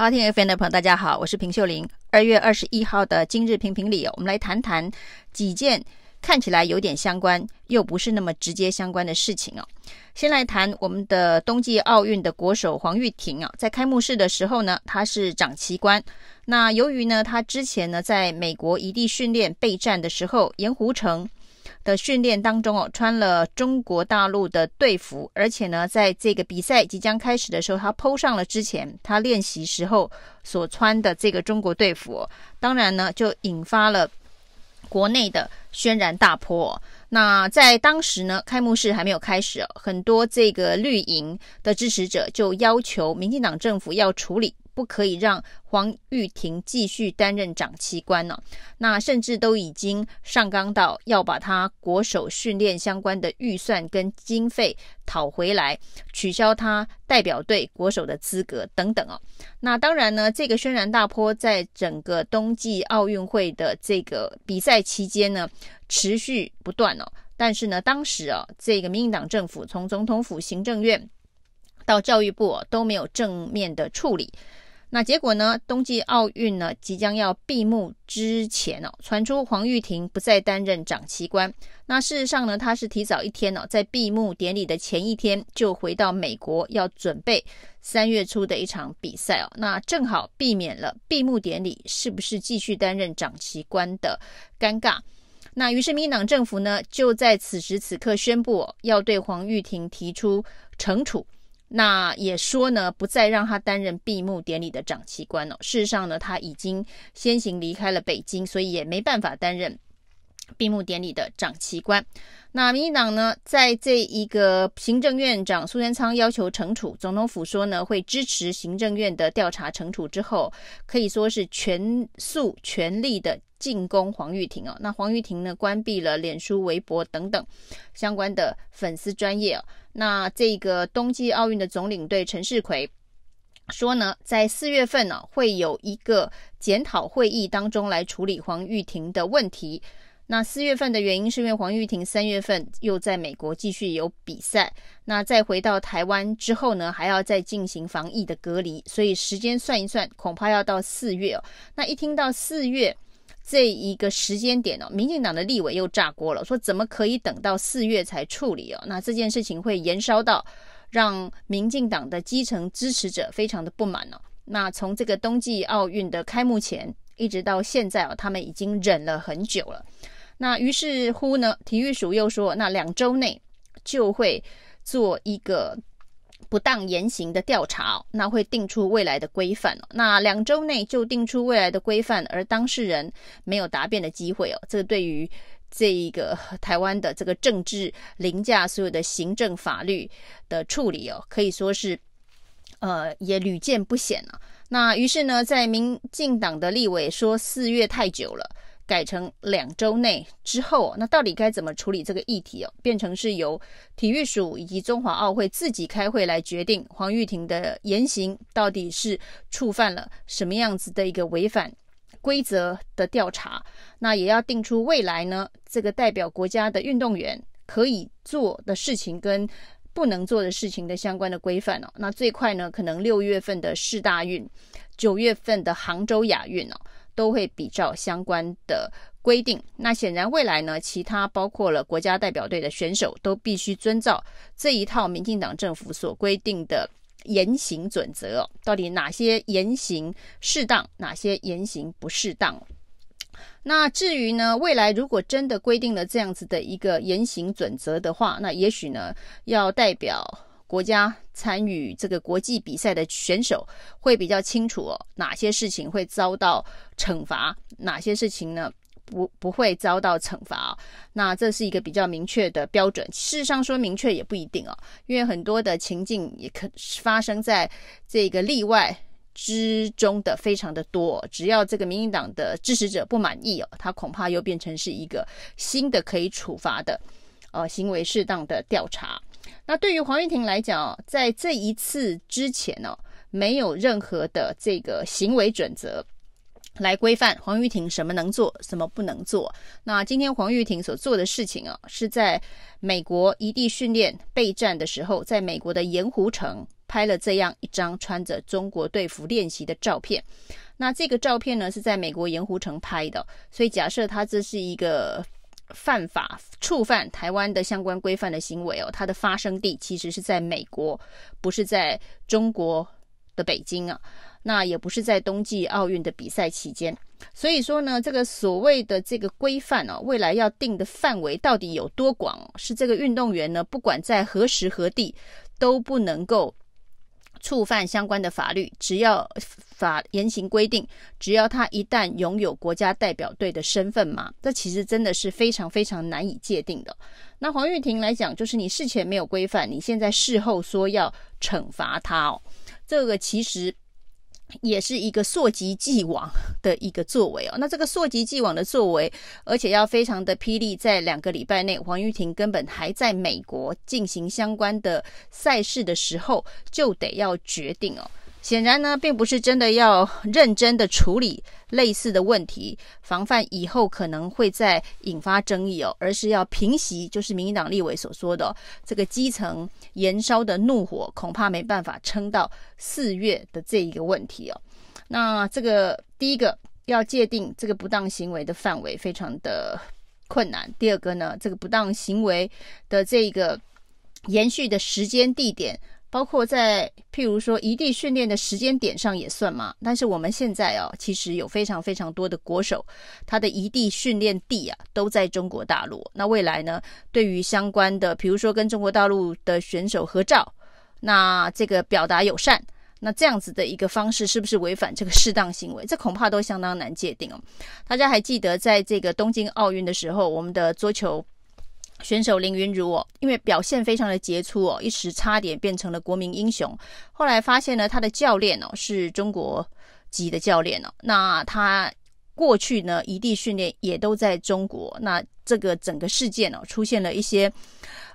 好，听 FM 的朋友，大家好，我是平秀玲。二月二十一号的今日评评理，我们来谈谈几件看起来有点相关，又不是那么直接相关的事情哦。先来谈我们的冬季奥运的国手黄玉婷啊，在开幕式的时候呢，她是掌旗官。那由于呢，她之前呢在美国一地训练备战的时候，盐湖城。的训练当中哦，穿了中国大陆的队服，而且呢，在这个比赛即将开始的时候，他 PO 上了之前他练习时候所穿的这个中国队服，当然呢，就引发了国内的轩然大波。那在当时呢，开幕式还没有开始，哦很多这个绿营的支持者就要求民进党政府要处理。不可以让黄玉婷继续担任长旗官呢？那甚至都已经上纲到要把他国手训练相关的预算跟经费讨回来，取消他代表队国手的资格等等哦。那当然呢，这个轩然大波在整个冬季奥运会的这个比赛期间呢，持续不断哦。但是呢，当时啊，这个民进党政府从总统府、行政院到教育部都没有正面的处理。那结果呢？冬季奥运呢即将要闭幕之前哦，传出黄玉婷不再担任长旗官。那事实上呢，她是提早一天哦，在闭幕典礼的前一天就回到美国，要准备三月初的一场比赛哦。那正好避免了闭幕典礼是不是继续担任长旗官的尴尬。那于是民进党政府呢，就在此时此刻宣布哦，要对黄玉婷提出惩处。那也说呢，不再让他担任闭幕典礼的长旗官哦。事实上呢，他已经先行离开了北京，所以也没办法担任闭幕典礼的掌旗官。那民进党呢，在这一个行政院长苏贞昌要求惩处，总统府说呢，会支持行政院的调查惩处之后，可以说是全速全力的进攻黄玉婷哦。那黄玉婷呢，关闭了脸书、微博等等相关的粉丝专业。那这个冬季奥运的总领队陈世奎说呢，在四月份呢，会有一个检讨会议当中来处理黄玉婷的问题。那四月份的原因是因为黄玉婷三月份又在美国继续有比赛，那再回到台湾之后呢，还要再进行防疫的隔离，所以时间算一算，恐怕要到四月哦。那一听到四月这一个时间点哦，民进党的立委又炸锅了，说怎么可以等到四月才处理哦？那这件事情会延烧到让民进党的基层支持者非常的不满哦。那从这个冬季奥运的开幕前一直到现在哦，他们已经忍了很久了。那于是乎呢，体育署又说，那两周内就会做一个不当言行的调查，那会定出未来的规范。那两周内就定出未来的规范，而当事人没有答辩的机会哦。这对于这一个台湾的这个政治凌驾所有的行政法律的处理哦，可以说是呃也屡见不鲜啊。那于是呢，在民进党的立委说四月太久了。改成两周内之后，那到底该怎么处理这个议题哦？变成是由体育署以及中华奥会自己开会来决定黄玉婷的言行到底是触犯了什么样子的一个违反规则的调查，那也要定出未来呢，这个代表国家的运动员可以做的事情跟不能做的事情的相关的规范哦。那最快呢，可能六月份的世大运，九月份的杭州亚运哦。都会比照相关的规定。那显然未来呢，其他包括了国家代表队的选手都必须遵照这一套民进党政府所规定的言行准则。到底哪些言行适当，哪些言行不适当？那至于呢，未来如果真的规定了这样子的一个言行准则的话，那也许呢，要代表。国家参与这个国际比赛的选手会比较清楚哦，哪些事情会遭到惩罚，哪些事情呢不不会遭到惩罚哦。那这是一个比较明确的标准。事实上说明确也不一定哦，因为很多的情境也可发生在这个例外之中的非常的多。只要这个民进党的支持者不满意哦，他恐怕又变成是一个新的可以处罚的呃行为适当的调查。那对于黄玉婷来讲，在这一次之前呢，没有任何的这个行为准则来规范黄玉婷什么能做，什么不能做。那今天黄玉婷所做的事情啊，是在美国移地训练备战的时候，在美国的盐湖城拍了这样一张穿着中国队服练习的照片。那这个照片呢，是在美国盐湖城拍的，所以假设他这是一个犯法、触犯台湾的相关规范的行为哦，它的发生地其实是在美国，不是在中国的北京啊。那也不是在冬季奥运的比赛期间，所以说呢，这个所谓的这个规范哦，未来要定的范围到底有多广？是这个运动员呢，不管在何时何地都不能够触犯相关的法律，只要法严刑规定，只要他一旦拥有国家代表队的身份嘛，这其实真的是非常非常难以界定的。那黄玉婷来讲，就是你事前没有规范，你现在事后说要惩罚他哦，这个其实。也是一个溯及既往的一个作为哦，那这个溯及既往的作为，而且要非常的霹雳，在两个礼拜内，黄玉婷根本还在美国进行相关的赛事的时候，就得要决定哦。显然呢，并不是真的要认真的处理类似的问题，防范以后可能会再引发争议哦，而是要平息，就是民进党立委所说的这个基层燃烧的怒火，恐怕没办法撑到四月的这一个问题哦。那这个第一个要界定这个不当行为的范围非常的困难，第二个呢，这个不当行为的这个延续的时间地点。包括在譬如说移地训练的时间点上也算嘛，但是我们现在哦，其实有非常非常多的国手，他的移地训练地啊都在中国大陆。那未来呢，对于相关的，比如说跟中国大陆的选手合照，那这个表达友善，那这样子的一个方式是不是违反这个适当行为？这恐怕都相当难界定哦。大家还记得在这个东京奥运的时候，我们的桌球。选手林云如哦，因为表现非常的杰出哦，一时差点变成了国民英雄。后来发现呢，他的教练哦是中国籍的教练哦。那他过去呢，移地训练也都在中国。那这个整个事件哦，出现了一些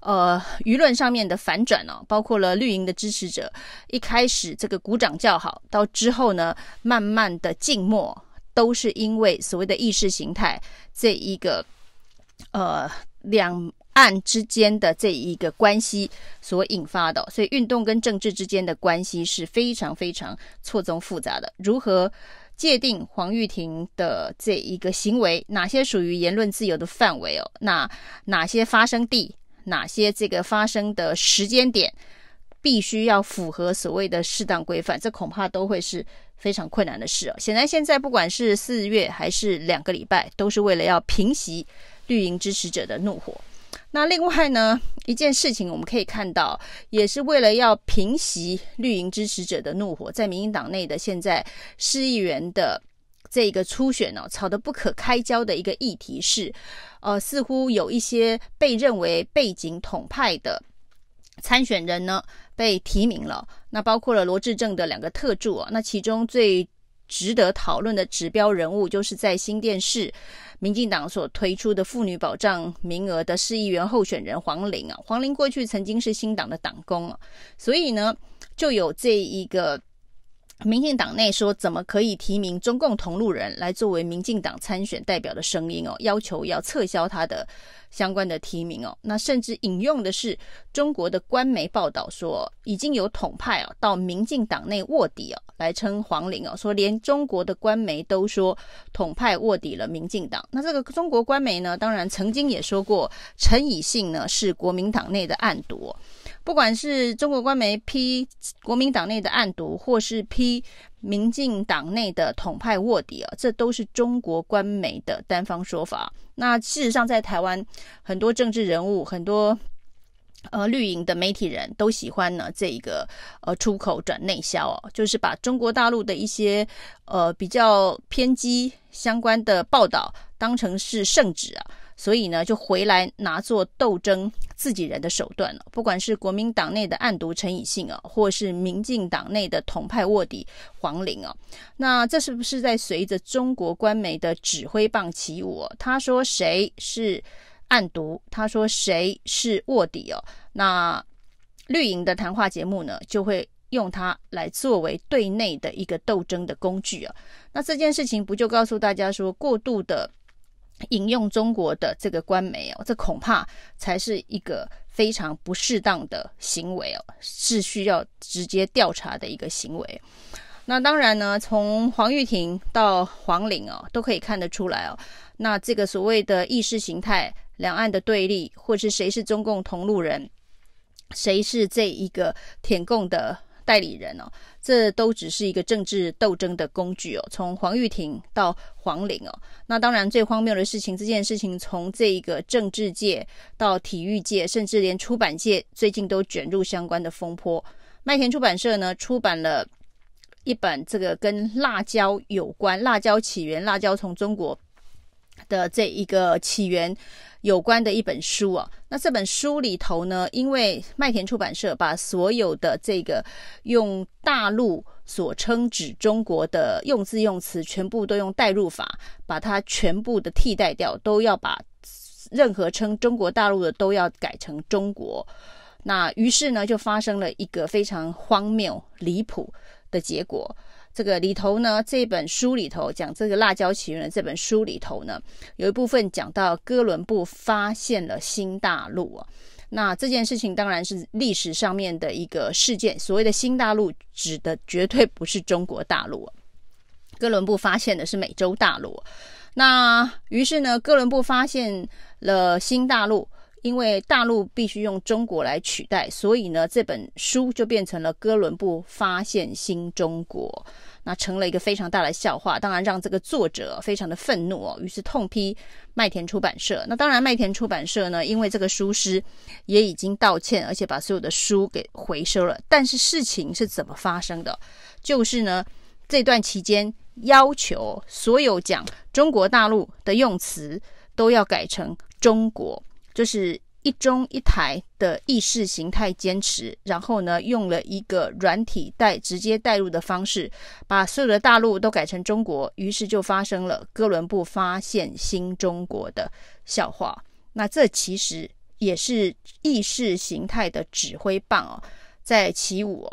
呃舆论上面的反转哦，包括了绿营的支持者一开始这个鼓掌叫好，到之后呢，慢慢的静默，都是因为所谓的意识形态这一个呃。两岸之间的这一个关系所引发的，所以运动跟政治之间的关系是非常非常错综复杂的。如何界定黄玉婷的这一个行为，哪些属于言论自由的范围哦？那哪些发生地，哪些这个发生的时间点，必须要符合所谓的适当规范，这恐怕都会是非常困难的事哦。显然，现在不管是四月还是两个礼拜，都是为了要平息。绿营支持者的怒火。那另外呢，一件事情我们可以看到，也是为了要平息绿营支持者的怒火，在民进党内的现在市议员的这个初选呢、哦，吵得不可开交的一个议题是，呃，似乎有一些被认为背景统派的参选人呢被提名了。那包括了罗志政的两个特助啊，那其中最值得讨论的指标人物，就是在新店市民进党所推出的妇女保障名额的市议员候选人黄玲啊。黄玲过去曾经是新党的党工啊，所以呢，就有这一个民进党内说，怎么可以提名中共同路人来作为民进党参选代表的声音哦，要求要撤销他的。相关的提名哦，那甚至引用的是中国的官媒报道说，已经有统派哦到民进党内卧底哦，来称黄玲哦，说连中国的官媒都说统派卧底了民进党。那这个中国官媒呢，当然曾经也说过陈以信呢是国民党内的暗夺。不管是中国官媒批国民党内的暗牘，或是批民进党内的统派卧底啊，这都是中国官媒的单方说法。那事实上，在台湾很多政治人物、很多呃绿营的媒体人都喜欢呢这一个呃出口转内销哦，就是把中国大陆的一些呃比较偏激相关的报道当成是圣旨啊。所以呢，就回来拿做斗争自己人的手段了。不管是国民党内的暗毒陈以信啊，或是民进党内的统派卧底黄玲啊，那这是不是在随着中国官媒的指挥棒起舞？他说谁是暗毒，他说谁是卧底哦。那绿营的谈话节目呢，就会用它来作为对内的一个斗争的工具啊。那这件事情不就告诉大家说，过度的。引用中国的这个官媒哦，这恐怕才是一个非常不适当的行为哦，是需要直接调查的一个行为。那当然呢，从黄玉婷到黄玲哦，都可以看得出来哦。那这个所谓的意识形态、两岸的对立，或是谁是中共同路人，谁是这一个舔共的代理人哦，这都只是一个政治斗争的工具哦。从黄玉婷到黄玲哦，那当然最荒谬的事情，这件事情从这一个政治界到体育界，甚至连出版界，最近都卷入相关的风波。麦田出版社呢，出版了。一本这个跟辣椒有关、辣椒起源、辣椒从中国的这一个起源有关的一本书啊。那这本书里头呢，因为麦田出版社把所有的这个用大陆所称指中国的用字用词，全部都用代入法，把它全部的替代掉，都要把任何称中国大陆的都要改成中国。那于是呢，就发生了一个非常荒谬、离谱。的结果，这个里头呢，这本书里头讲这个辣椒起源的这本书里头呢，有一部分讲到哥伦布发现了新大陆啊。那这件事情当然是历史上面的一个事件。所谓的新大陆指的绝对不是中国大陆，哥伦布发现的是美洲大陆。那于是呢，哥伦布发现了新大陆。因为大陆必须用中国来取代，所以呢，这本书就变成了哥伦布发现新中国，那成了一个非常大的笑话。当然，让这个作者非常的愤怒哦，于是痛批麦田出版社。那当然，麦田出版社呢，因为这个书师也已经道歉，而且把所有的书给回收了。但是事情是怎么发生的？就是呢，这段期间要求所有讲中国大陆的用词都要改成中国。就是一中一台的意识形态坚持，然后呢，用了一个软体带直接带入的方式，把所有的大陆都改成中国，于是就发生了哥伦布发现新中国的笑话。那这其实也是意识形态的指挥棒哦，在起舞。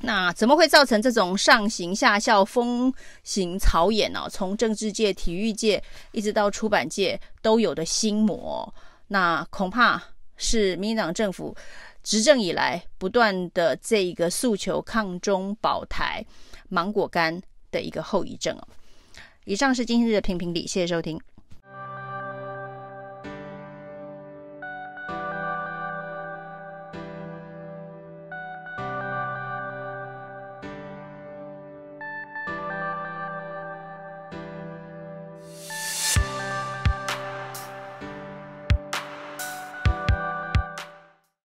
那怎么会造成这种上行下效、风行草偃呢？从政治界、体育界一直到出版界都有的心魔。那恐怕是民进党政府执政以来不断的这一个诉求抗中保台芒果干的一个后遗症哦。以上是今日的评评理，谢谢收听。